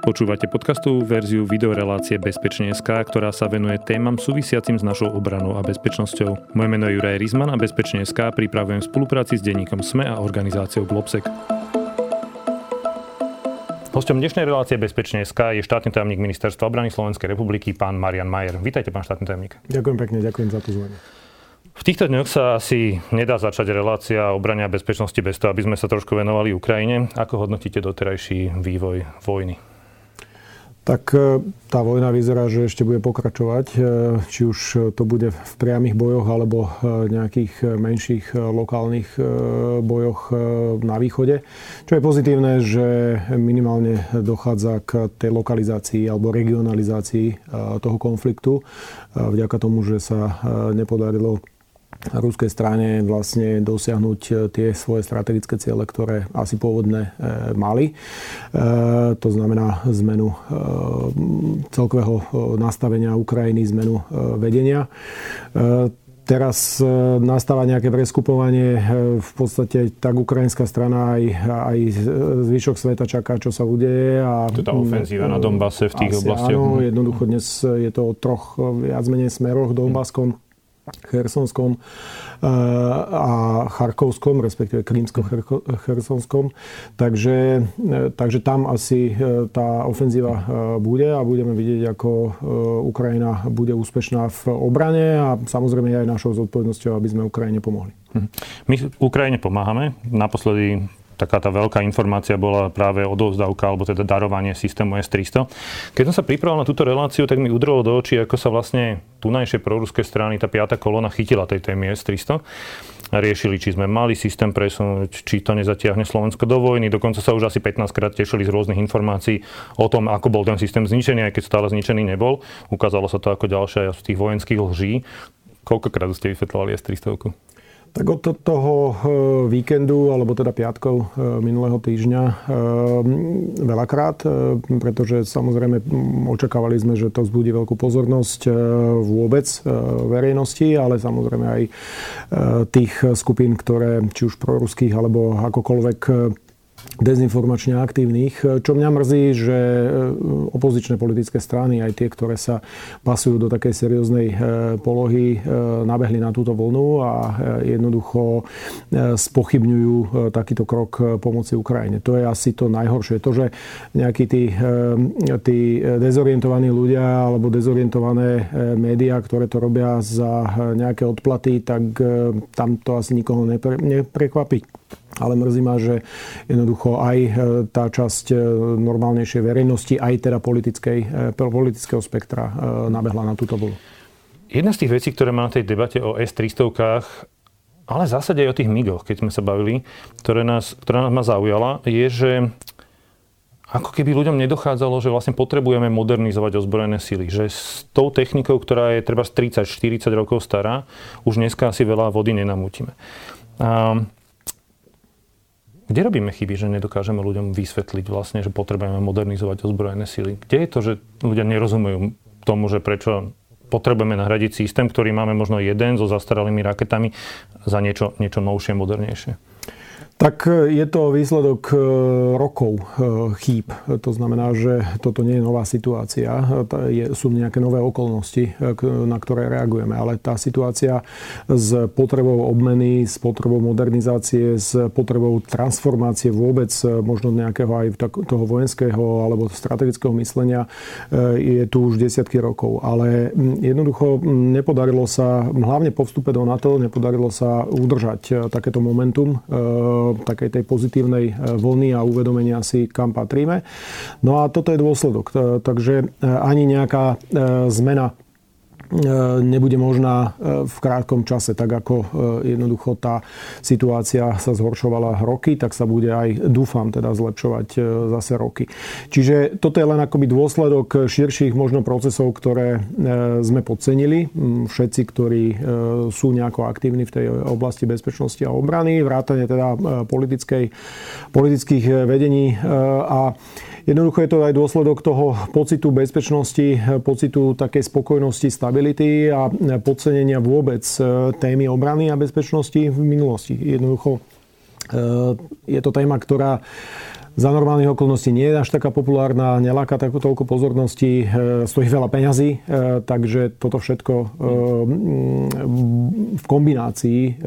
Počúvate podcastovú verziu videorelácie Bezpečne.sk, ktorá sa venuje témam súvisiacim s našou obranou a bezpečnosťou. Moje meno je Juraj Rizman a Bezpečne.sk pripravujem v spolupráci s denníkom SME a organizáciou Globsec. Hostom dnešnej relácie Bezpečne.sk je štátny tajomník Ministerstva obrany Slovenskej republiky, pán Marian Majer. Vítajte, pán štátny tajomník. Ďakujem pekne, ďakujem za pozvanie. V týchto dňoch sa asi nedá začať relácia obrania a bezpečnosti bez toho, aby sme sa trošku venovali Ukrajine. Ako hodnotíte doterajší vývoj vojny? Tak e, tá vojna vyzerá, že ešte bude pokračovať, e, či už to bude v priamých bojoch alebo e, nejakých menších lokálnych bojoch na východe. Čo je pozitívne, že minimálne dochádza k tej lokalizácii alebo regionalizácii toho konfliktu vďaka tomu, že sa nepodarilo ruskej strane vlastne dosiahnuť e, tie svoje strategické ciele, ktoré asi pôvodne e, mali. E, to znamená zmenu celkového nastavenia Ukrajiny, zmenu vedenia. Teraz nastáva nejaké preskupovanie. V podstate tak ukrajinská strana aj, aj zvyšok sveta čaká, čo sa udeje. A, to tá ofenzíva na Donbase v tých oblastiach. Áno, jednoducho dnes je to o troch viac menej smeroch Donbaskom. Chersonskom eh, a Charkovskom, respektíve Krímsko-Chersonskom. Takže, eh, takže tam asi eh, tá ofenzíva bude a budeme vidieť, ako Ukrajina bude úspešná v obrane a samozrejme aj našou zodpovednosťou, aby sme Ukrajine pomohli. Mhm. My Ukrajine pomáhame. Naposledy taká tá veľká informácia bola práve odovzdávka alebo teda darovanie systému S-300. Keď som sa pripravil na túto reláciu, tak mi udrolo do očí, ako sa vlastne tunajšie proruské strany, tá piata kolona chytila tej témy S-300 riešili, či sme mali systém presunúť, či to nezatiahne Slovensko do vojny. Dokonca sa už asi 15 krát tešili z rôznych informácií o tom, ako bol ten systém zničený, aj keď stále zničený nebol. Ukázalo sa to ako ďalšia z tých vojenských lží. Koľkokrát ste vysvetľovali S-300? Tak od toho e, víkendu, alebo teda piatkov e, minulého týždňa e, veľakrát, pretože samozrejme očakávali sme, že to vzbudí veľkú pozornosť vôbec verejnosti, ale samozrejme aj tých skupín, ktoré či už proruských alebo akokoľvek dezinformačne aktívnych. Čo mňa mrzí, že e, opozičné politické strany, aj tie, ktoré sa pasujú do takej serióznej e, polohy, e, nabehli na túto vlnu a jednoducho spochybňujú takýto krok pomoci Ukrajine. To je asi to najhoršie. To, že nejakí tí, tí dezorientovaní ľudia alebo dezorientované médiá, ktoré to robia za nejaké odplaty, tak tam to asi nikoho neprekvapí ale mrzí ma, že jednoducho aj e, tá časť e, normálnejšej verejnosti, aj teda politickej, e, politického spektra nabehla na túto bolu. Jedna z tých vecí, ktoré má na tej debate o S-300 ale v zásade aj o tých MIGoch, keď sme sa bavili, ktoré nás, ktorá nás ma zaujala, je, že ako keby ľuďom nedochádzalo, že vlastne potrebujeme modernizovať ozbrojené sily. Že s tou technikou, ktorá je treba 30-40 rokov stará, už dneska asi veľa vody nenamútime. A kde robíme chyby, že nedokážeme ľuďom vysvetliť vlastne, že potrebujeme modernizovať ozbrojené sily? Kde je to, že ľudia nerozumejú tomu, že prečo potrebujeme nahradiť systém, ktorý máme možno jeden so zastaralými raketami za niečo, niečo novšie, modernejšie? Tak e, je to výsledok e, rokov e, chýb. To znamená, že toto nie je nová situácia. Sú nejaké nové okolnosti, na ktoré reagujeme. Ale tá situácia s potrebou obmeny, s potrebou modernizácie, s potrebou transformácie vôbec možno nejakého aj toho vojenského alebo strategického myslenia je tu už desiatky rokov. Ale jednoducho nepodarilo sa, hlavne po vstupe do NATO, nepodarilo sa udržať takéto momentum takej tej pozitívnej e, vlny a uvedomenia si, kam patríme. No a toto je dôsledok. Takže e, ani nejaká e, zmena E, nebude možná e, v krátkom čase. Tak ako e, jednoducho tá situácia sa zhoršovala roky, tak sa bude aj, dúfam, teda zlepšovať zase roky. Čiže toto je len akoby dôsledok širších možno procesov, ktoré sme podcenili. Všetci, ktorí sú nejako aktívni v tej oblasti bezpečnosti a obrany, vrátane teda politických vedení a Jednoducho je to aj dôsledok toho pocitu bezpečnosti, pocitu takej spokojnosti, stability a podcenenia vôbec e, témy obrany a bezpečnosti v minulosti. Jednoducho e, je to téma, ktorá za normálnych okolností nie je až taká populárna, neláka tak toľko pozornosti, stojí veľa peňazí, takže toto všetko v kombinácii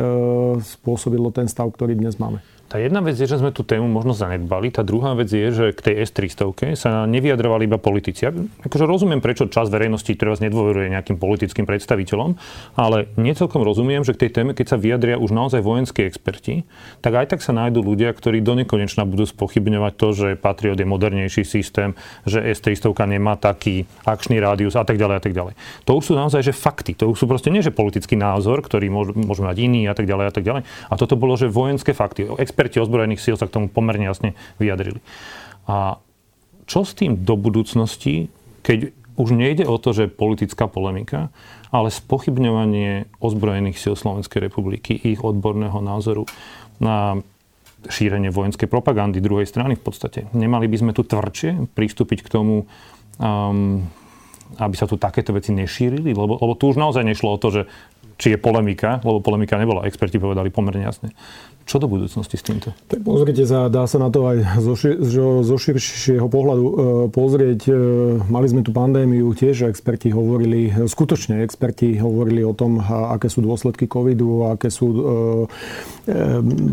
spôsobilo ten stav, ktorý dnes máme. Tá jedna vec je, že sme tú tému možno zanedbali. Tá druhá vec je, že k tej S-300 sa nevyjadrovali iba politici. Ja akože rozumiem, prečo čas verejnosti teraz nedôveruje nejakým politickým predstaviteľom, ale necelkom rozumiem, že k tej téme, keď sa vyjadria už naozaj vojenskí experti, tak aj tak sa nájdú ľudia, ktorí do nekonečna budú spochybňovať to, že Patriot je modernejší systém, že S-300 nemá taký akčný rádius a tak ďalej a tak ďalej. To už sú naozaj že fakty. To už sú proste nie, že politický názor, ktorý môže mať iný a tak ďalej a tak ďalej. A toto bolo, že vojenské fakty. Expert experti ozbrojených síl sa k tomu pomerne jasne vyjadrili. A čo s tým do budúcnosti, keď už nejde o to, že politická polemika, ale spochybňovanie ozbrojených síl Slovenskej republiky, ich odborného názoru na šírenie vojenskej propagandy druhej strany v podstate. Nemali by sme tu tvrdšie pristúpiť k tomu, um, aby sa tu takéto veci nešírili? Lebo, lebo tu už naozaj nešlo o to, že či je polemika, lebo polemika nebola. Experti povedali pomerne jasne. Čo do budúcnosti s týmto? Tak pozrite sa, dá sa na to aj zo, zo širšieho pohľadu e, pozrieť. E, mali sme tu pandémiu, tiež experti hovorili, skutočne experti hovorili o tom, aké sú dôsledky covidu, aké sú e,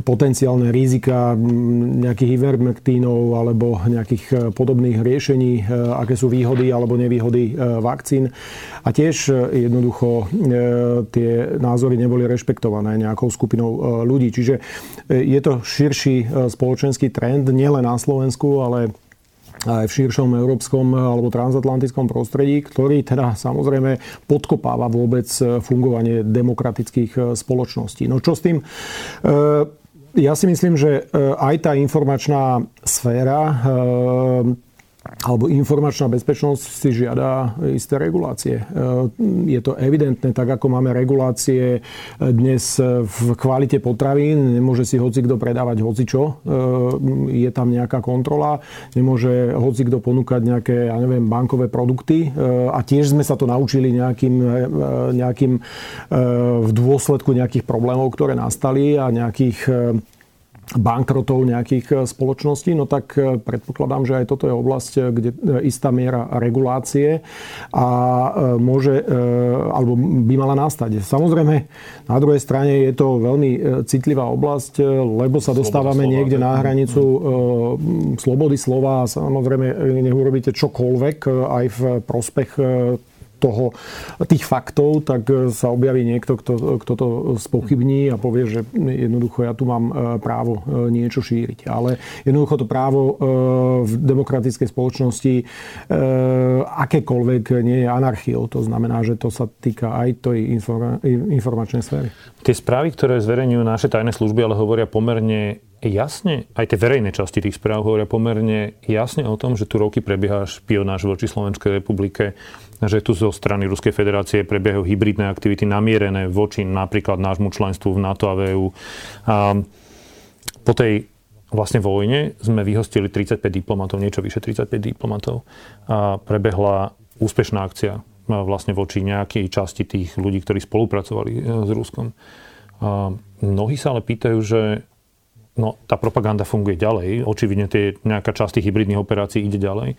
potenciálne rizika nejakých ivermectínov alebo nejakých podobných riešení, aké sú výhody alebo nevýhody vakcín. A tiež jednoducho tie názory neboli rešpektované nejakou skupinou ľudí. Čiže je to širší e, spoločenský trend, nielen na Slovensku, ale aj v širšom európskom alebo transatlantickom prostredí, ktorý teda samozrejme podkopáva vôbec e, fungovanie demokratických e, spoločností. No čo s tým? Ja si myslím, že aj tá informačná sféra alebo informačná bezpečnosť si žiada isté regulácie. E, je to evidentné, tak ako máme regulácie dnes v kvalite potravín, nemôže si hoci kto predávať hoci čo, e, je tam nejaká kontrola, nemôže hoci kto ponúkať nejaké, ja neviem, bankové produkty e, a tiež sme sa to naučili nejakým, nejakým v dôsledku nejakých problémov, ktoré nastali a nejakých bankrotov nejakých e, spoločností, no tak e, predpokladám, že aj toto je oblasť, e, kde istá miera regulácie a môže, alebo by mala nastať. Samozrejme, na druhej strane je to veľmi citlivá oblasť, lebo sa dostávame slova, niekde na hranicu slobody slova. A samozrejme nech urobíte čokoľvek aj v prospech toho, tých faktov, tak e, sa objaví niekto, kto, kto to spochybní a povie, že jednoducho ja tu mám e, právo e, niečo šíriť. Ale jednoducho to právo v demokratickej spoločnosti akékoľvek nie je anarchiou. To znamená, že to sa týka aj tej informačnej sféry. Tie správy, ktoré zverejňujú naše tajné služby, ale hovoria pomerne jasne, aj tie verejné časti tých správ hovoria pomerne jasne o tom, že tu roky prebieha špionáž voči Slovenskej republike, že tu zo strany Ruskej federácie prebiehajú hybridné aktivity namierené voči napríklad nášmu členstvu v NATO a v EU. A po tej vlastne vojne sme vyhostili 35 diplomatov, niečo vyše 35 diplomatov a prebehla úspešná akcia vlastne voči nejakej časti tých ľudí, ktorí spolupracovali e, s Ruskom. A mnohí sa ale pýtajú, že No, tá propaganda funguje ďalej. Očividne tie, nejaká časť tých hybridných operácií ide ďalej.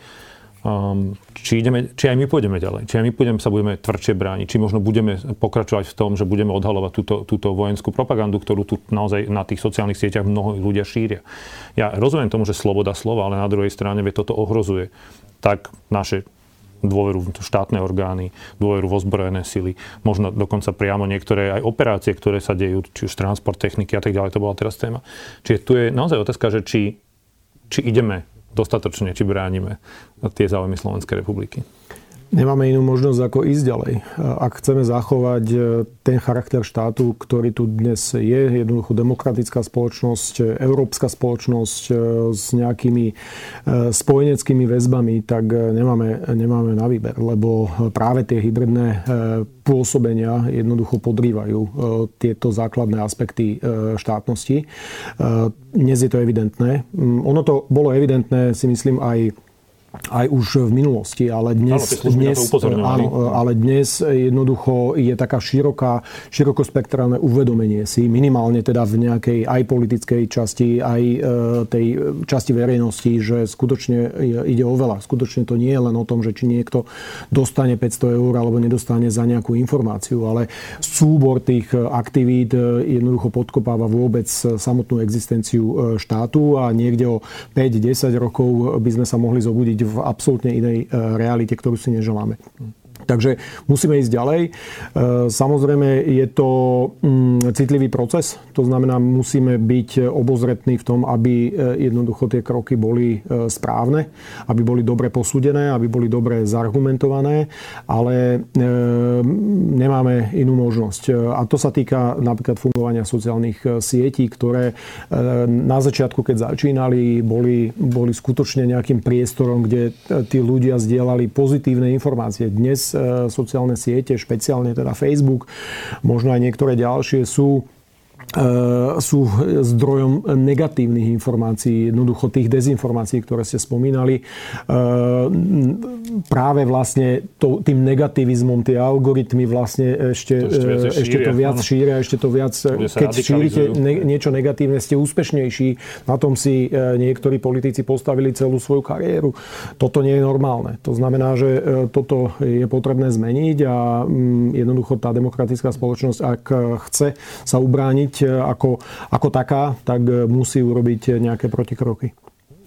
Um, či, ideme, či aj my pôjdeme ďalej, či aj my pôjdeme, sa budeme tvrdšie brániť, či možno budeme pokračovať v tom, že budeme odhalovať túto, túto vojenskú propagandu, ktorú tu naozaj na tých sociálnych sieťach mnoho ľudia šíria. Ja rozumiem tomu, že sloboda slova, ale na druhej strane toto ohrozuje tak naše dôveru v štátne orgány, dôveru v ozbrojené sily, možno dokonca priamo niektoré aj operácie, ktoré sa dejú, či už transport techniky a tak ďalej, to bola teraz téma. Čiže tu je naozaj otázka, že či, či ideme dostatočne, či bránime tie záujmy Slovenskej republiky. Nemáme inú možnosť ako ísť ďalej. Ak chceme zachovať e, ten charakter štátu, ktorý tu dnes je, jednoducho demokratická spoločnosť, európska spoločnosť e, s nejakými e, spojeneckými väzbami, tak nemáme, nemáme na výber, lebo práve tie hybridné pôsobenia jednoducho podrývajú tieto základné aspekty štátnosti. Dnes je to evidentné. Mm, ono to bolo evidentné, si myslím, aj aj už v minulosti, ale dnes, áno, dnes, áno, ale dnes jednoducho je taká široká, širokospektrálne uvedomenie si, minimálne teda v nejakej aj politickej časti, aj e, tej časti verejnosti, že skutočne ide o veľa. Skutočne to nie je len o tom, že či niekto dostane 500 eur alebo nedostane za nejakú informáciu, ale súbor tých aktivít e, jednoducho podkopáva vôbec samotnú existenciu e, štátu a niekde o 5-10 rokov by sme sa mohli zobudiť v absolútne inej e, realite, ktorú si neželáme. Takže musíme ísť ďalej. E, samozrejme je to mm, citlivý proces, to znamená, musíme byť obozretní v tom, aby e, jednoducho tie kroky boli e, správne, aby boli dobre posúdené, aby boli dobre zargumentované, ale nemáme inú možnosť. A to sa týka napríklad fungovania sociálnych sietí, ktoré na začiatku, keď začínali, boli, boli skutočne nejakým priestorom, kde tí ľudia zdieľali pozitívne informácie. Dnes sociálne siete, špeciálne teda Facebook, možno aj niektoré ďalšie sú sú zdrojom negatívnych informácií, jednoducho tých dezinformácií, ktoré ste spomínali. E, práve vlastne to, tým negativizmom tie algoritmy vlastne ešte to, ešte, e, to viac šíria, ešte to viac, keď šírite ne, niečo negatívne, ste úspešnejší. Na tom si niektorí politici postavili celú svoju kariéru. Toto nie je normálne. To znamená, že toto je potrebné zmeniť a mm, jednoducho tá demokratická spoločnosť, ak chce sa ubrániť ako, ako taká, tak musí urobiť nejaké protikroky.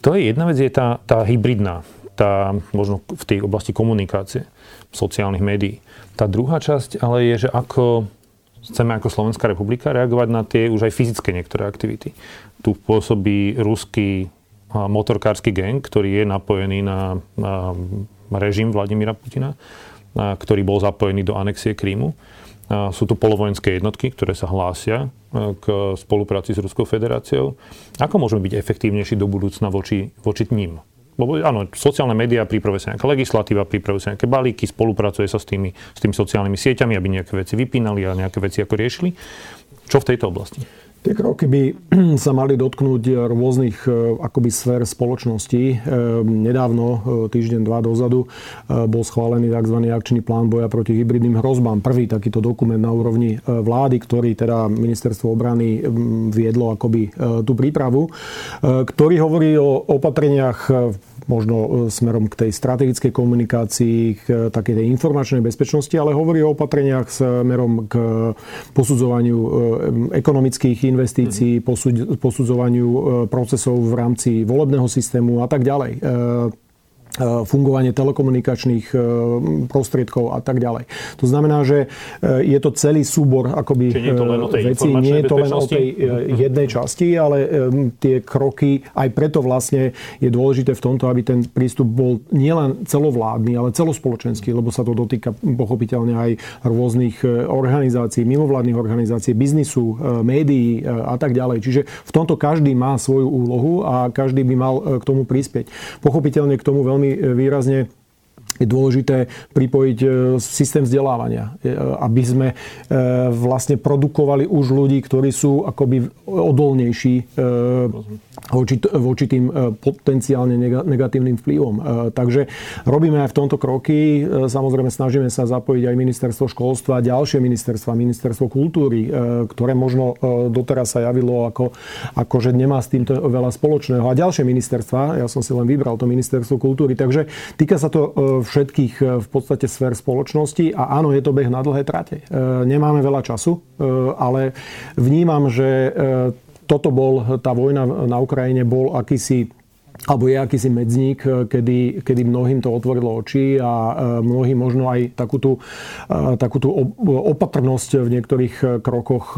To je jedna vec, je tá, tá hybridná, tá možno v tej oblasti komunikácie, sociálnych médií. Tá druhá časť ale je, že ako chceme ako Slovenská republika reagovať na tie už aj fyzické niektoré aktivity. Tu pôsobí ruský motorkársky gang, ktorý je napojený na, na režim Vladimíra Putina, ktorý bol zapojený do anexie Krímu. Sú to polovojenské jednotky, ktoré sa hlásia e, k spolupráci s Ruskou federáciou. Ako môžeme byť efektívnejší do budúcna voči, voči ním? Lebo áno, sociálne médiá pripravuje sa nejaká legislatíva, pripravuje sa nejaké balíky, spolupracuje sa s tými, s tými sociálnymi sieťami, aby nejaké veci vypínali a nejaké veci ako riešili. Čo v tejto oblasti? Tie kroky by sa mali dotknúť rôznych e, akoby sfér spoločnosti. E, nedávno, e, týždeň, dva dozadu, bol schválený tzv. akčný plán boja proti hybridným hrozbám. Prvý takýto dokument na úrovni vlády, ktorý teda ministerstvo obrany viedlo akoby tú prípravu, ktorý hovorí o opatreniach možno e, smerom k tej strategickej komunikácii, k e, takej tej informačnej bezpečnosti, ale hovorí o opatreniach smerom k posudzovaniu e, ekonomických investícií, mhm. posudzovaniu procesov v rámci volebného systému a tak ďalej. E, fungovanie telekomunikačných e, prostriedkov a tak ďalej. To znamená, že e, je to celý súbor akoby nie je to len o tej vecí, nie je to len o tej jednej časti, ale tie kroky, aj preto vlastne je dôležité v tomto, aby ten prístup bol nielen celovládny, ale celospoločenský, lebo sa to dotýka pochopiteľne aj rôznych organizácií, mimovládnych organizácií, biznisu, médií a tak ďalej. Čiže v tomto každý má svoju úlohu a každý by mal k tomu prispieť. Pochopiteľne k tomu veľmi veľmi výrazne je dôležité pripojiť e, systém vzdelávania, e, aby sme e, vlastne produkovali už ľudí, ktorí sú akoby odolnejší voči, tým potenciálne negatívnym vplyvom. Takže robíme aj v tomto kroky. Samozrejme snažíme sa zapojiť aj ministerstvo školstva, ďalšie ministerstva, ministerstvo kultúry, ktoré možno doteraz sa javilo ako, ako že nemá s týmto veľa spoločného. A ďalšie ministerstva, ja som si len vybral to ministerstvo kultúry. Takže týka sa to všetkých e, v podstate sfér spoločnosti a áno, je to beh na dlhé trate. E, nemáme veľa času, e, ale vnímam, že toto bol, tá vojna na Ukrajine bol akýsi alebo je akýsi medzník, eh, kedy, kedy mnohým to otvorilo oči a eh, mnohí možno aj takú tú, eh, takú tú opatrnosť v niektorých krokoch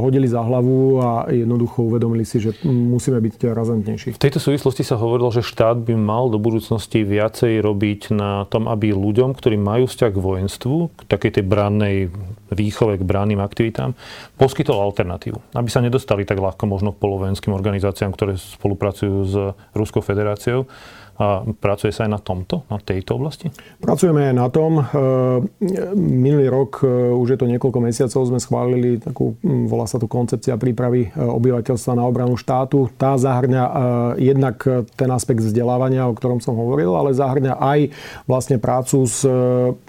hodili za hlavu a jednoducho uvedomili si, že musíme byť razantnejší. V tejto súvislosti sa hovorilo, že štát by mal do budúcnosti viacej robiť na tom, aby ľuďom, ktorí majú vzťah k vojenstvu, k takej tej brannej výchove, k branným aktivitám, poskytol alternatívu. Aby sa nedostali tak ľahko možno k polovojenským organizáciám, ktoré spolupracujú s Ruskou Ruskou federáciou. A pracuje sa aj na tomto, na tejto oblasti? Pracujeme aj na tom. E, minulý rok, e, už je to niekoľko mesiacov, sme schválili takú, volá sa tu koncepcia prípravy e, obyvateľstva na obranu štátu. Tá zahrňa jednak ten aspekt vzdelávania, o ktorom som hovoril, ale zahrňa aj vlastne prácu s,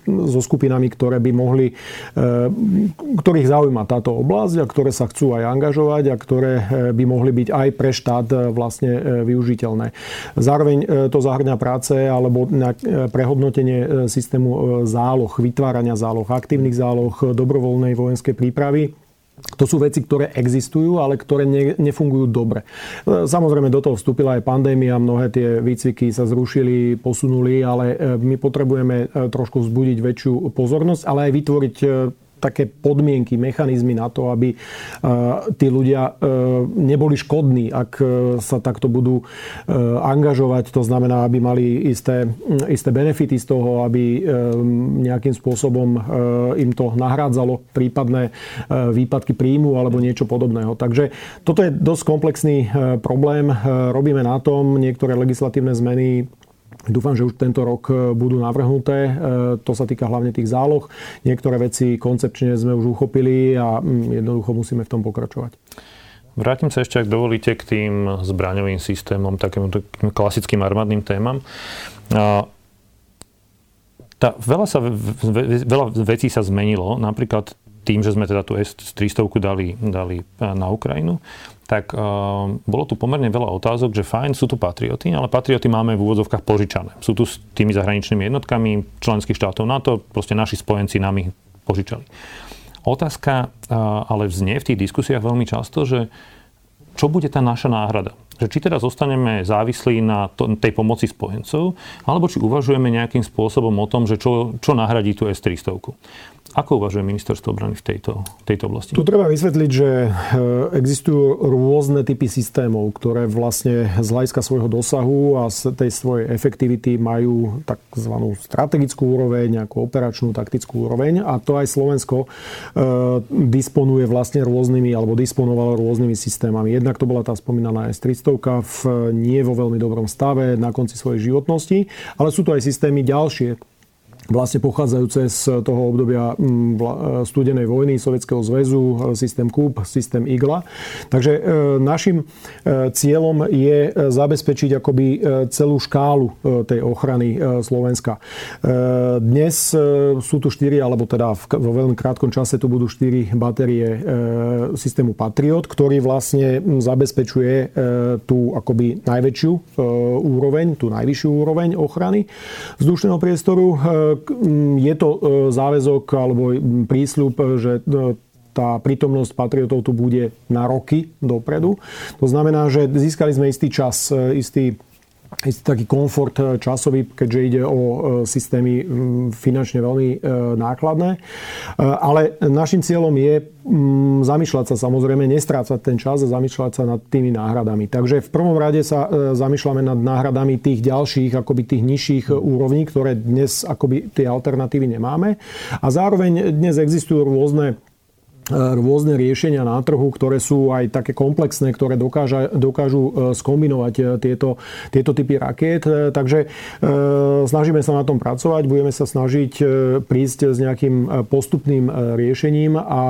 so skupinami, ktoré by mohli, ktorých zaujíma táto oblasť a ktoré sa chcú aj angažovať a ktoré by mohli byť aj pre štát vlastne využiteľné. Zároveň to zahrňa práce alebo na e, prehodnotenie e, systému e, záloh, vytvárania záloh, aktívnych záloh, dobrovoľnej vojenskej prípravy. To sú veci, ktoré existujú, ale ktoré ne, nefungujú dobre. Samozrejme, do toho vstúpila aj pandémia, mnohé tie výcviky sa zrušili, posunuli, ale my potrebujeme trošku vzbudiť väčšiu pozornosť, ale aj vytvoriť také podmienky, mechanizmy na to, aby e, tí ľudia e, neboli škodní, ak e, sa takto budú angažovať. To znamená, aby mali isté, isté benefity z toho, aby nejakým spôsobom im to nahrádzalo prípadné výpadky príjmu alebo niečo podobného. Takže toto je dosť komplexný problém. Robíme na tom niektoré legislatívne zmeny Dúfam, že už tento rok e, budú navrhnuté. E, to sa týka hlavne tých záloh. Niektoré veci koncepčne sme už uchopili a mm, jednoducho musíme v tom pokračovať. Vrátim sa ešte, ak dovolíte, k tým zbraňovým systémom, takým klasickým armádnym témam. Tá, veľa, sa, veľa vecí sa zmenilo, napríklad tým, že sme teda tú S-300 dali, dali e, na Ukrajinu, tak uh, bolo tu pomerne veľa otázok, že fajn, sú tu patrioty, ale patrioty máme v úvodzovkách požičané. Sú tu s tými zahraničnými jednotkami členských štátov NATO, proste naši spojenci nám ich požičali. Otázka uh, ale vznie v tých diskusiách veľmi často, že čo bude tá naša náhrada? Že či teda zostaneme závislí na tej pomoci spojencov, alebo či uvažujeme nejakým spôsobom o tom, že čo, čo nahradí tú S-300. Ako uvažuje ministerstvo obrany v tejto, tejto oblasti? Tu treba vysvetliť, že e, existujú rôzne typy systémov, ktoré vlastne z hľadiska svojho dosahu a z tej svojej efektivity majú tzv. strategickú úroveň, nejakú operačnú, taktickú úroveň. A to aj Slovensko e, disponuje vlastne rôznymi, alebo disponovalo rôznymi systémami. Jednak to bola tá spomínaná S-300 v nie vo veľmi dobrom stave na konci svojej životnosti, ale sú to aj systémy ďalšie, vlastne pochádzajúce z toho obdobia mm, studenej vojny Sovietskeho zväzu, systém KUB, systém IGLA. Takže e, našim e, cieľom je zabezpečiť akoby e, celú škálu tej ochrany Slovenska. Dnes sú tu štyri, alebo teda vo veľmi krátkom čase tu budú štyri batérie systému Patriot, ktorý vlastne zabezpečuje tú akoby najväčšiu úroveň, tú najvyššiu úroveň ochrany vzdušného priestoru je to e, záväzok alebo prísľub, že e, tá prítomnosť patriotov tu bude na roky dopredu. To znamená, že získali sme istý čas, e, istý istý taký komfort eh, časový, keďže ide o eh, systémy finančne veľmi eh, nákladné. Ale našim cieľom je mm, zamýšľať sa samozrejme, nestrácať ten čas a zamýšľať sa nad tými náhradami. Takže v prvom rade sa zamýšľame nad náhradami tých ďalších, akoby tých nižších úrovní, ktoré dnes akoby tie alternatívy nemáme. A zároveň dnes existujú rôzne rôzne riešenia na trhu, ktoré sú aj také komplexné, ktoré dokáža, dokážu e, skombinovať e, tieto, tieto typy rakiet. E, takže snažíme sa na tom pracovať, budeme sa snažiť prísť s nejakým postupným riešením a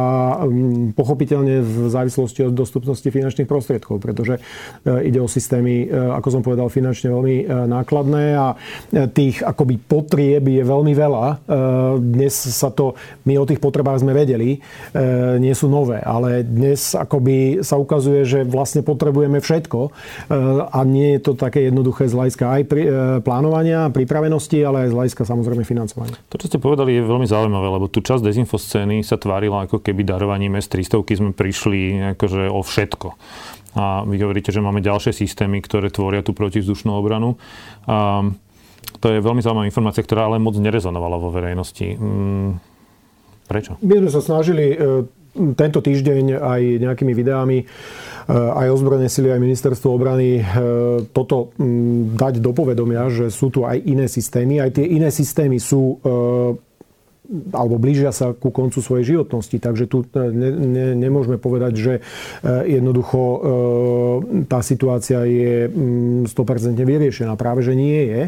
pochopiteľne v závislosti od dostupnosti finančných prostriedkov, pretože ide o systémy, ako som povedal, finančne veľmi nákladné a tých akoby potrieb je veľmi veľa. Dnes sa to, my o tých potrebách sme vedeli, nie sú nové. Ale dnes akoby sa ukazuje, že vlastne potrebujeme všetko e, a nie je to také jednoduché z hľadiska aj pri, e, plánovania, pripravenosti, ale aj z hľadiska samozrejme financovania. To, čo ste povedali, je veľmi zaujímavé, lebo tu časť dezinfoscény sa tvárila, ako keby darovaním S-300 sme prišli akože o všetko. A vy hovoríte, že máme ďalšie systémy, ktoré tvoria tú protivzdušnú obranu. A to je veľmi zaujímavá informácia, ktorá ale moc nerezonovala vo verejnosti. Mm, Prečo? My sme sa snažili e, tento týždeň aj nejakými videami e, aj ozbrojené sily, aj ministerstvo obrany e, toto dať do povedomia, že sú tu aj iné systémy. Aj tie iné systémy sú alebo blížia sa ku koncu svojej životnosti. Takže tu e, ne, ne, nemôžeme povedať, že e, jednoducho e, tá situácia je 100% mm, vyriešená. Práve, že nie je.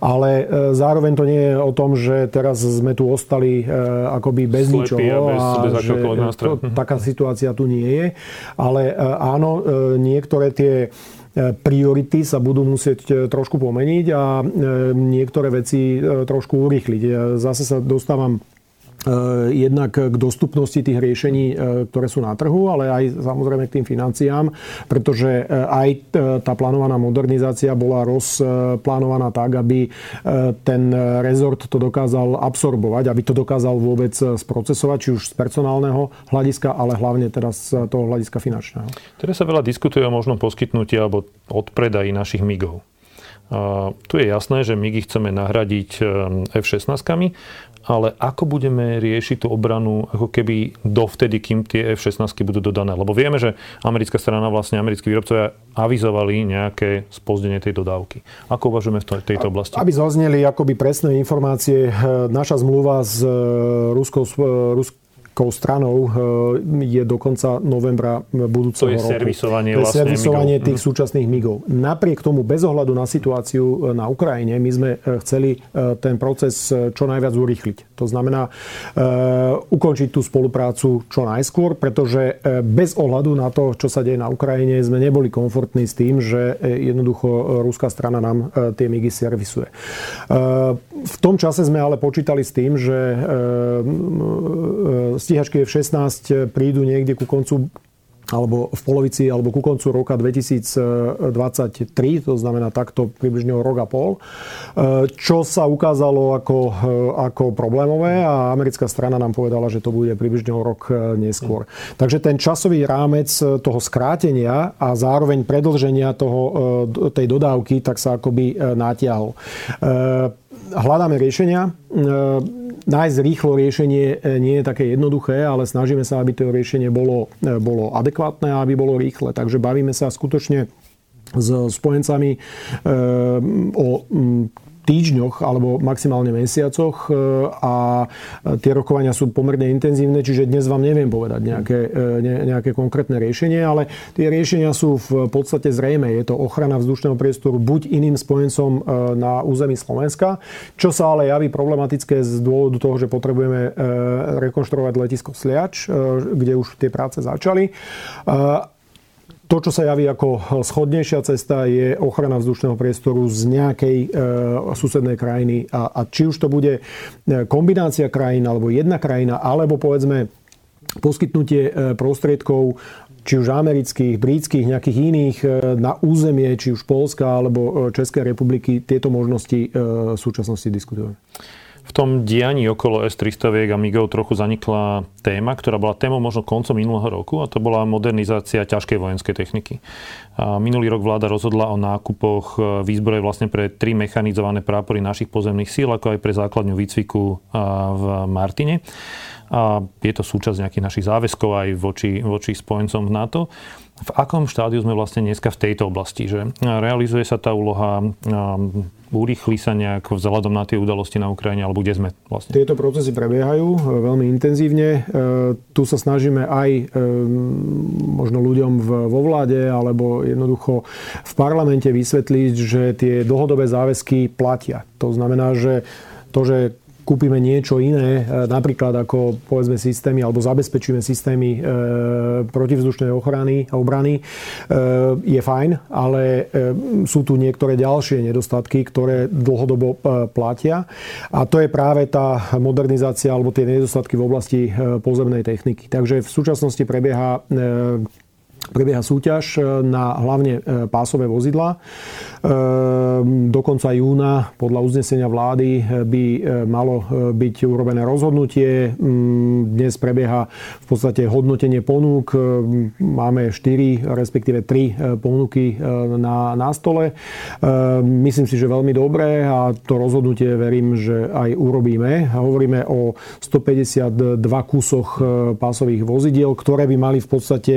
Ale zároveň to nie je o tom, že teraz sme tu ostali akoby bez Slepý ničoho. A, bez, a bez že to, taká situácia tu nie je. Ale áno, niektoré tie priority sa budú musieť trošku pomeniť a niektoré veci trošku urýchliť. Zase sa dostávam jednak k dostupnosti tých riešení, eh, ktoré sú na trhu, ale aj samozrejme k tým financiám, pretože eh, aj tá plánovaná modernizácia bola rozplánovaná tak, aby ten rezort to dokázal absorbovať, aby to dokázal vôbec sprocesovať, či už z personálneho hľadiska, ale hlavne teraz z toho hľadiska finančného. Teraz sa veľa diskutuje o možnom poskytnutí alebo odpredaji našich MIGov. Tu je jasné, že my ich chceme nahradiť F-16, ale ako budeme riešiť tú obranu ako keby dovtedy, kým tie F-16 budú dodané? Lebo vieme, že americká strana, vlastne americkí výrobcovia avizovali nejaké spozdenie tej dodávky. Ako uvažujeme v tejto oblasti? Aby zazneli akoby presné informácie, naša zmluva s Ruskou, Ruskou americkou stranou eh, je do konca novembra budúceho roku. To je roku. servisovanie, to je vlastne servisovanie migov. tých mm. súčasných migov. Napriek tomu, bez ohľadu na situáciu eh, na Ukrajine, my sme eh, chceli ten proces čo najviac urýchliť. To znamená ukončiť tú spoluprácu čo najskôr, pretože bez ohľadu na to, čo sa deje na Ukrajine, sme neboli komfortní s tým, že jednoducho ruská strana nám tie migy servisuje. V tom čase sme ale počítali s tým, že stíhačky F-16 prídu niekde ku koncu alebo v polovici, alebo ku koncu roka 2023, to znamená takto približne o rok a pol, čo sa ukázalo ako, ako problémové a americká strana nám povedala, že to bude približne o rok neskôr. Takže ten časový rámec toho skrátenia a zároveň predlženia toho, tej dodávky, tak sa akoby natiahol. Hľadáme riešenia nájsť rýchlo riešenie e, nie je také jednoduché, ale snažíme sa, aby to riešenie bolo, e, bolo adekvátne a aby bolo rýchle. Takže bavíme sa skutočne s spojencami e, o týždňoch alebo maximálne mesiacoch e, a tie rokovania sú pomerne intenzívne, čiže dnes vám neviem povedať nejaké, e, nejaké konkrétne riešenie, ale tie riešenia sú v podstate zrejme. Je to ochrana vzdušného priestoru buď iným spojencom e, na území Slovenska, čo sa ale javí problematické z dôvodu toho, že potrebujeme rekonštruovať letisko Sliač, kde už tie práce začali to, čo sa javí ako schodnejšia cesta, je ochrana vzdušného priestoru z nejakej e, susednej krajiny. A, a či už to bude e, kombinácia krajín, alebo jedna krajina, alebo povedzme poskytnutie prostriedkov či už amerických, britských, nejakých iných na územie, či už Polska alebo Českej republiky, tieto možnosti v súčasnosti diskutujeme v tom dianí okolo S-300 a MIGov trochu zanikla téma, ktorá bola témou možno koncom minulého roku a to bola modernizácia ťažkej vojenskej techniky. Minulý rok vláda rozhodla o nákupoch e, výzbroje vlastne pre tri mechanizované prápory našich pozemných síl, ako aj pre základňu výcviku v Martine. A je to súčasť nejakých našich záväzkov aj voči, voči spojencom v NATO v akom štádiu sme vlastne dneska v tejto oblasti, že realizuje sa tá úloha, urýchli sa nejak vzhľadom na tie udalosti na Ukrajine, alebo kde sme vlastne? Tieto procesy prebiehajú e, veľmi intenzívne. E, tu sa snažíme aj e, možno ľuďom vo vláde alebo jednoducho v parlamente vysvetliť, že tie dlhodobé záväzky platia. To znamená, že to, že kúpime niečo iné, e, napríklad ako povedzme systémy alebo zabezpečíme systémy e, protivzdušnej ochrany a obrany, e, je fajn, ale sú tu niektoré ďalšie nedostatky, ktoré dlhodobo platia. A to je práve tá modernizácia alebo tie nedostatky v oblasti pozemnej techniky. Takže v súčasnosti prebieha prebieha súťaž na hlavne pásové vozidla. Ehm, do konca júna podľa uznesenia vlády by malo byť urobené rozhodnutie. Mm, dnes prebieha v podstate hodnotenie ponúk. Máme 4, respektíve 3 ponuky na, na stole. Myslím si, že veľmi dobré a to rozhodnutie verím, že aj urobíme. Hovoríme o 152 kusoch pásových vozidiel, ktoré by mali v podstate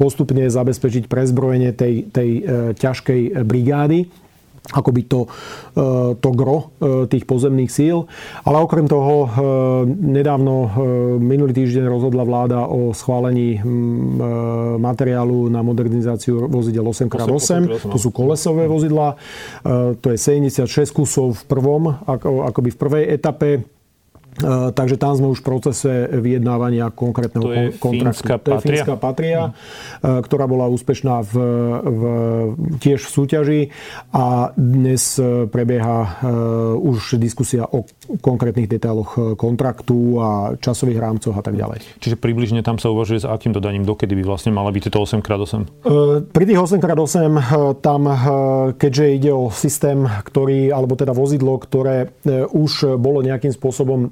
postupne zabezpečiť prezbrojenie tej, tej ťažkej brigády. akoby to, e, to gro e, tých pozemných síl. Ale okrem toho e, nedávno minulý týždeň rozhodla vláda o schválení materiálu na modernizáciu vozidel 8x8. To sú kolesové vozidla. To je 76 kusov v prvom, akoby v prvej etape takže tam sme už v procese vyjednávania konkrétneho to je kontraktu. Fínska to je Fínska Patria, hmm. ktorá bola úspešná v, v, tiež v súťaži a dnes eh, prebieha už diskusia o konkrétnych detailoch kontraktu a časových rámcoch a tak ďalej. Čiže približne tam sa uvažuje s akým dodaním, dokedy by vlastne mala byť tieto 8x8? Pri tých 8x8 tam, keďže ide o systém, ktorý, alebo teda vozidlo, ktoré už bolo nejakým spôsobom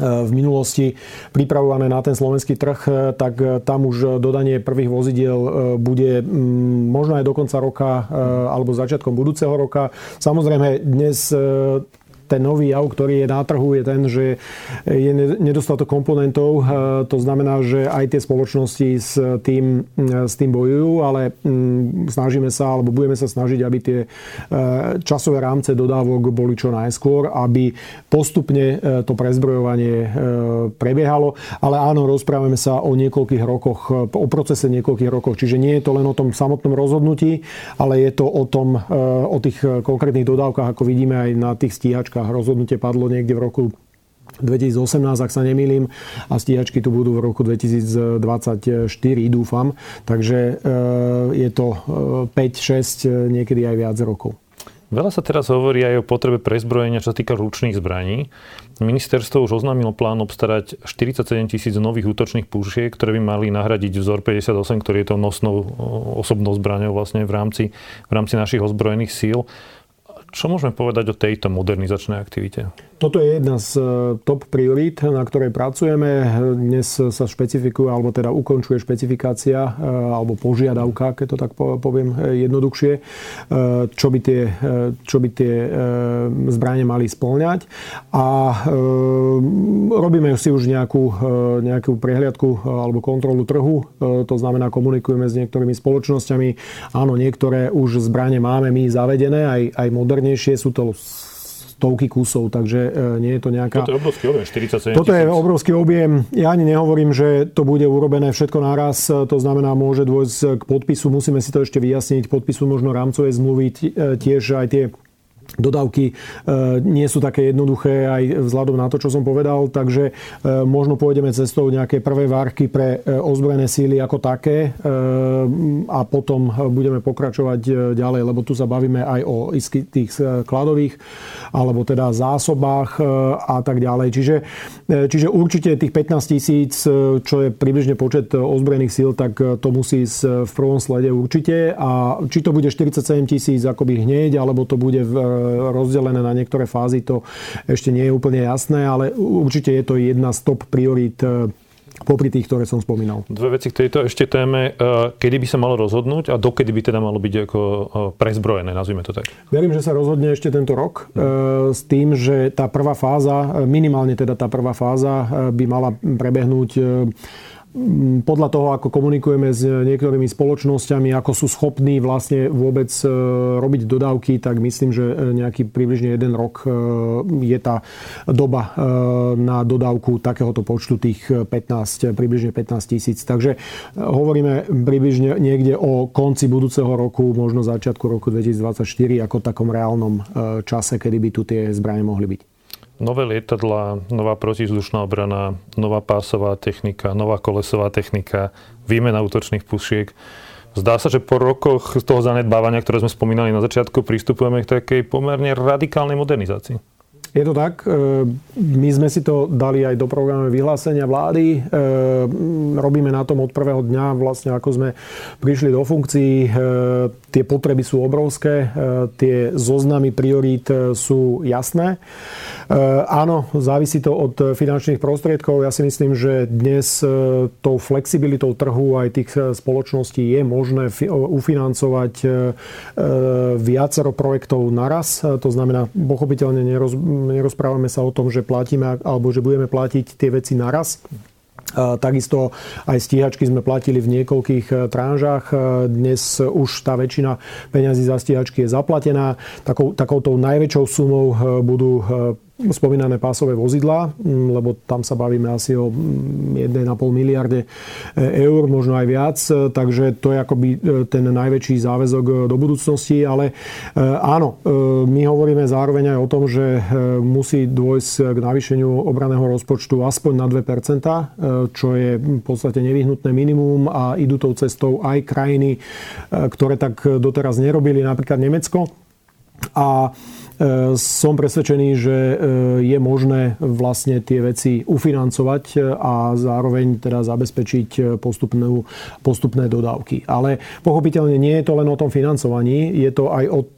v minulosti pripravované na ten slovenský trh, tak tam už dodanie prvých vozidiel e, bude možno aj do konca roka e, alebo začiatkom budúceho roka. Samozrejme, dnes e, ten nový jav, ktorý je na trhu, je ten, že je nedostatok komponentov. E, to znamená, že aj tie spoločnosti s tým, e, s tým bojujú, ale mm, snažíme sa, alebo budeme sa snažiť, aby tie e, časové rámce dodávok boli čo najskôr, aby postupne to prezbrojovanie prebiehalo. Ale áno, rozprávame sa o niekoľkých rokoch, o procese niekoľkých rokoch. Čiže nie je to len o tom samotnom rozhodnutí, ale je to o tom, o tých konkrétnych dodávkach, ako vidíme aj na tých stíhačkách stíhačkách. Rozhodnutie padlo niekde v roku 2018, ak sa nemýlim, a stíhačky tu budú v roku 2024, dúfam. Takže e, je to 5, e, 6, e, niekedy aj viac rokov. Veľa sa teraz hovorí aj o potrebe prezbrojenia, čo sa týka ručných zbraní. Ministerstvo už oznámilo plán obstarať 47 tisíc nových útočných pušiek, ktoré by mali nahradiť vzor 58, ktorý je to nosnou osobnou zbraňou vlastne v rámci, v rámci našich ozbrojených síl. Čo môžeme povedať o tejto modernizačnej aktivite? Toto je jedna z e, top priorít, na ktorej pracujeme. Dnes sa špecifikuje, alebo teda ukončuje špecifikácia, e, alebo požiadavka, keď to tak poviem e, jednoduchšie, čo by tie, čo by tie zbranie mali splňať. A robíme si už nejakú, nejakú prehliadku alebo kontrolu trhu. To znamená, komunikujeme s niektorými spoločnosťami. Áno, niektoré už zbranie máme my zavedené, aj, aj modernejšie. Sú to stovky kusov, takže e, nie je to nejaká... Toto je obrovský objem, 47 Toto je obrovský objem. Ja ani nehovorím, že to bude urobené všetko naraz, to znamená, môže dôjsť k podpisu, musíme si to ešte vyjasniť, podpisu možno rámcovej zmluvy, e, tiež aj tie dodávky e, nie sú také jednoduché aj vzhľadom na to, čo som povedal, takže e, možno pôjdeme cestou nejaké prvé várky pre e, ozbrojené síly ako také a potom budeme pokračovať ďalej, lebo tu sa bavíme aj o tých skladových alebo teda zásobách a tak ďalej. Čiže, čiže určite tých 15 tisíc, čo je približne počet ozbrojených síl, tak to musí ísť v prvom slede určite a či to bude 47 tisíc akoby hneď, alebo to bude v rozdelené na niektoré fázy, to ešte nie je úplne jasné, ale určite je to jedna z top priorít e, popri tých, ktoré som spomínal. Dve veci k tejto ešte téme. E, kedy by sa malo rozhodnúť a dokedy by teda malo byť ako e, prezbrojené, nazvime to tak? Verím, že sa rozhodne ešte tento rok hmm. s tým, že tá prvá fáza, minimálne teda tá prvá fáza by mala prebehnúť podľa toho, ako komunikujeme s niektorými spoločnosťami, ako sú schopní vlastne vôbec e, robiť dodávky, tak myslím, že nejaký približne jeden rok e, je tá doba e, na dodávku takéhoto počtu tých 15, približne 15 tisíc. Takže hovoríme približne niekde o konci budúceho roku, možno začiatku roku 2024, ako takom reálnom čase, kedy by tu tie zbranie mohli byť nové lietadla, nová protizdušná obrana, nová pásová technika, nová kolesová technika, výmena útočných pušiek. Zdá sa, že po rokoch z toho zanedbávania, ktoré sme spomínali na začiatku, pristupujeme k takej pomerne radikálnej modernizácii. Je to tak. E, my sme si to dali aj do programu vyhlásenia vlády. E, robíme na tom od prvého dňa, vlastne ako sme prišli do funkcií. E, tie potreby sú obrovské, tie zoznamy priorít sú jasné. Áno, závisí to od finančných prostriedkov. Ja si myslím, že dnes tou flexibilitou trhu aj tých spoločností je možné ufinancovať viacero projektov naraz. To znamená, pochopiteľne neroz nerozprávame sa o tom, že platíme alebo že budeme platiť tie veci naraz. Takisto aj stíhačky sme platili v niekoľkých e, tranžách. E, dnes už tá väčšina peňazí za stíhačky je zaplatená. Takou, takouto najväčšou sumou e, budú spomínané pásové vozidlá, mm, lebo tam sa bavíme asi o 1,5 mm, miliarde e, eur, možno aj viac, e, takže to je akoby e, ten najväčší záväzok do budúcnosti, ale áno, my hovoríme zároveň aj o tom, že musí dôjsť k navýšeniu obraného rozpočtu aspoň na 2%, čo je v podstate nevyhnutné minimum a idú tou cestou aj krajiny, ktoré tak doteraz nerobili, napríklad Nemecko. A som presvedčený, že e, je možné vlastne tie veci ufinancovať e, a zároveň teda zabezpečiť postupné dodávky. Ale pochopiteľne nie je to len o tom financovaní, je to aj o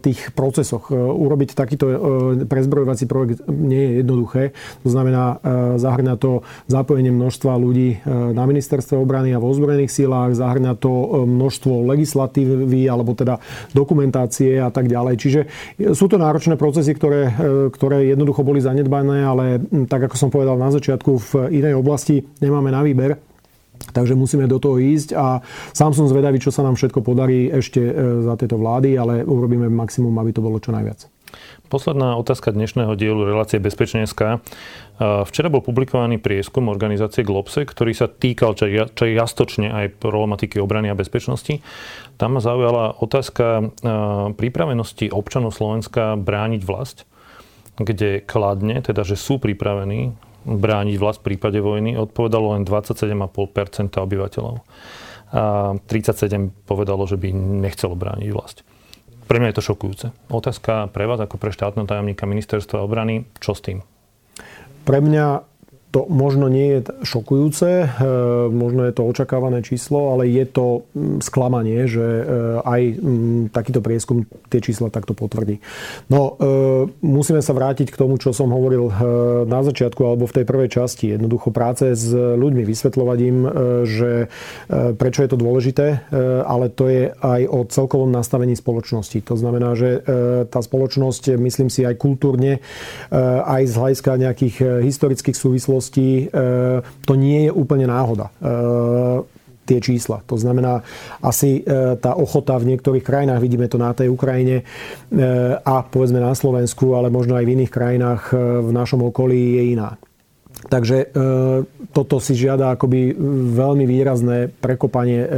tých procesoch. Urobiť takýto prezbrojovací projekt nie je jednoduché. To znamená, zahrňa to zapojenie množstva ľudí na ministerstve obrany a vo ozbrojených sílách, zahrňa to množstvo legislatívy alebo teda dokumentácie a tak ďalej. Čiže sú to náročné procesy, ktoré, e, ktoré jednoducho boli zanedbané, ale tak ako som povedal na začiatku, v inej oblasti nemáme na výber. Takže musíme do toho ísť a sám som zvedavý, čo sa nám všetko podarí ešte e, za tieto vlády, ale urobíme maximum, aby to bolo čo najviac. Posledná otázka dnešného dielu relácie Bezpečenská. Včera bol publikovaný prieskum organizácie Globse, ktorý sa týkal čo jastočne aj problematiky obrany a bezpečnosti. Tam ma zaujala otázka pripravenosti občanov Slovenska brániť vlast, kde kladne, teda že sú pripravení brániť vlast v prípade vojny, odpovedalo len 27,5 obyvateľov. A 37 povedalo, že by nechcelo brániť vlast. Pre mňa je to šokujúce. Otázka pre vás ako pre štátneho tajomníka ministerstva obrany, čo s tým? Pre mňa to možno nie je šokujúce, e, možno je to očakávané číslo, ale je to mm, sklamanie, že e, aj mm, takýto prieskum tie čísla takto potvrdí. No, e, musíme sa vrátiť k tomu, čo som hovoril na začiatku alebo v tej prvej časti. Jednoducho práce s ľuďmi, vysvetľovať im, že prečo je to dôležité, ale to je aj o celkovom nastavení spoločnosti. To znamená, že tá spoločnosť, myslím si, aj kultúrne, aj z hľadiska nejakých historických súvislostí, skutočnosti e, to nie je úplne náhoda e, tie čísla. To znamená, asi e, tá ochota v niektorých krajinách, vidíme to na tej Ukrajine a povedzme na Slovensku, ale možno aj v iných krajinách v našom okolí je iná. Takže e, toto si žiada akoby veľmi výrazné prekopanie e,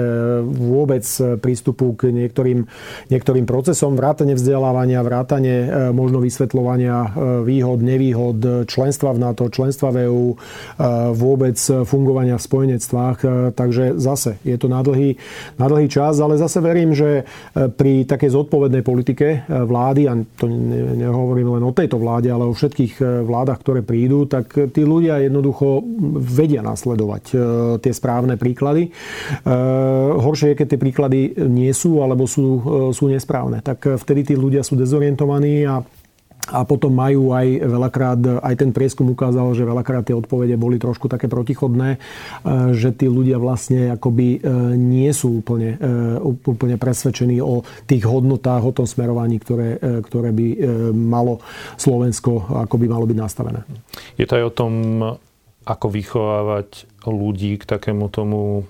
vôbec prístupu k niektorým, niektorým procesom, vrátane vzdelávania, vrátane e, možno vysvetľovania výhod, nevýhod členstva v NATO, členstva v EU, vôbec fungovania v spojenectvách. Takže zase je to na dlhý, na dlhý čas, ale zase verím, že pri takej zodpovednej politike vlády, a to nehovorím len o tejto vláde, ale o všetkých vládach, ktoré prídu, tak tí ľudia jednoducho vedia nasledovať e, tie správne príklady. E, horšie je, keď tie príklady nie sú alebo sú, e, sú nesprávne. Tak vtedy tí ľudia sú dezorientovaní a a potom majú aj veľakrát, aj ten prieskum ukázal, že veľakrát tie odpovede boli trošku také protichodné, že tí ľudia vlastne akoby nie sú úplne, úplne presvedčení o tých hodnotách, o tom smerovaní, ktoré, ktoré by malo Slovensko akoby malo byť nastavené. Je to aj o tom, ako vychovávať ľudí k takému tomu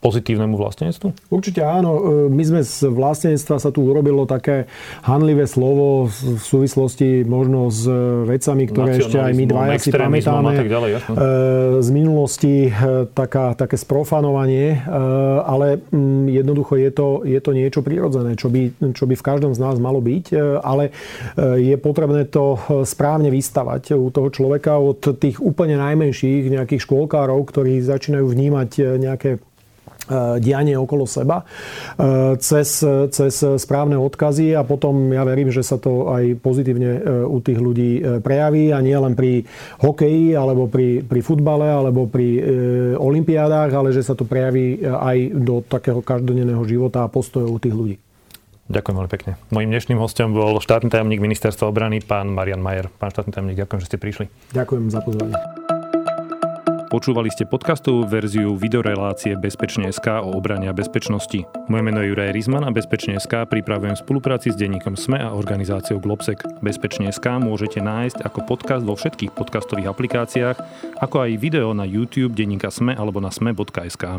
pozitívnemu vlastnenstvu? Určite áno. E, my sme z vlastnenstva sa tu urobilo také hanlivé slovo v súvislosti možno s vecami, ktoré ešte aj my dvaja si pamätáme. tak ďalej, jasno. E, z minulosti e, taká, také sprofanovanie, ale mm, jednoducho je to, je to niečo prirodzené, čo by, čo by v každom z nás malo byť, ale je potrebné to správne vystavať u toho človeka od tých úplne najmenších nejakých škôlkárov, ktorí začínajú vnímať nejaké E, dianie okolo seba e, cez, cez správne odkazy a potom ja verím, že sa to aj pozitívne e, u tých ľudí prejaví a nie len pri hokeji alebo pri, pri futbale alebo pri olympiádach, ale že sa to prejaví aj do takého každodenného života a postojov u tých ľudí. Ďakujem veľmi pekne. Mojím dnešným hostom bol štátny tajomník ministerstva obrany, pán Marian Majer. Pán štátny tajomník, ďakujem, že ste prišli. Ďakujem za pozvanie. Počúvali ste podcastovú verziu videorelácie Bezpečne.sk o obrane a bezpečnosti. Moje meno je Juraj Rizman a Bezpečne.sk pripravujem spolupráci s denníkom SME a organizáciou Globsec. Bezpečne.sk môžete nájsť ako podcast vo všetkých podcastových aplikáciách, ako aj video na YouTube denníka SME alebo na sme.sk.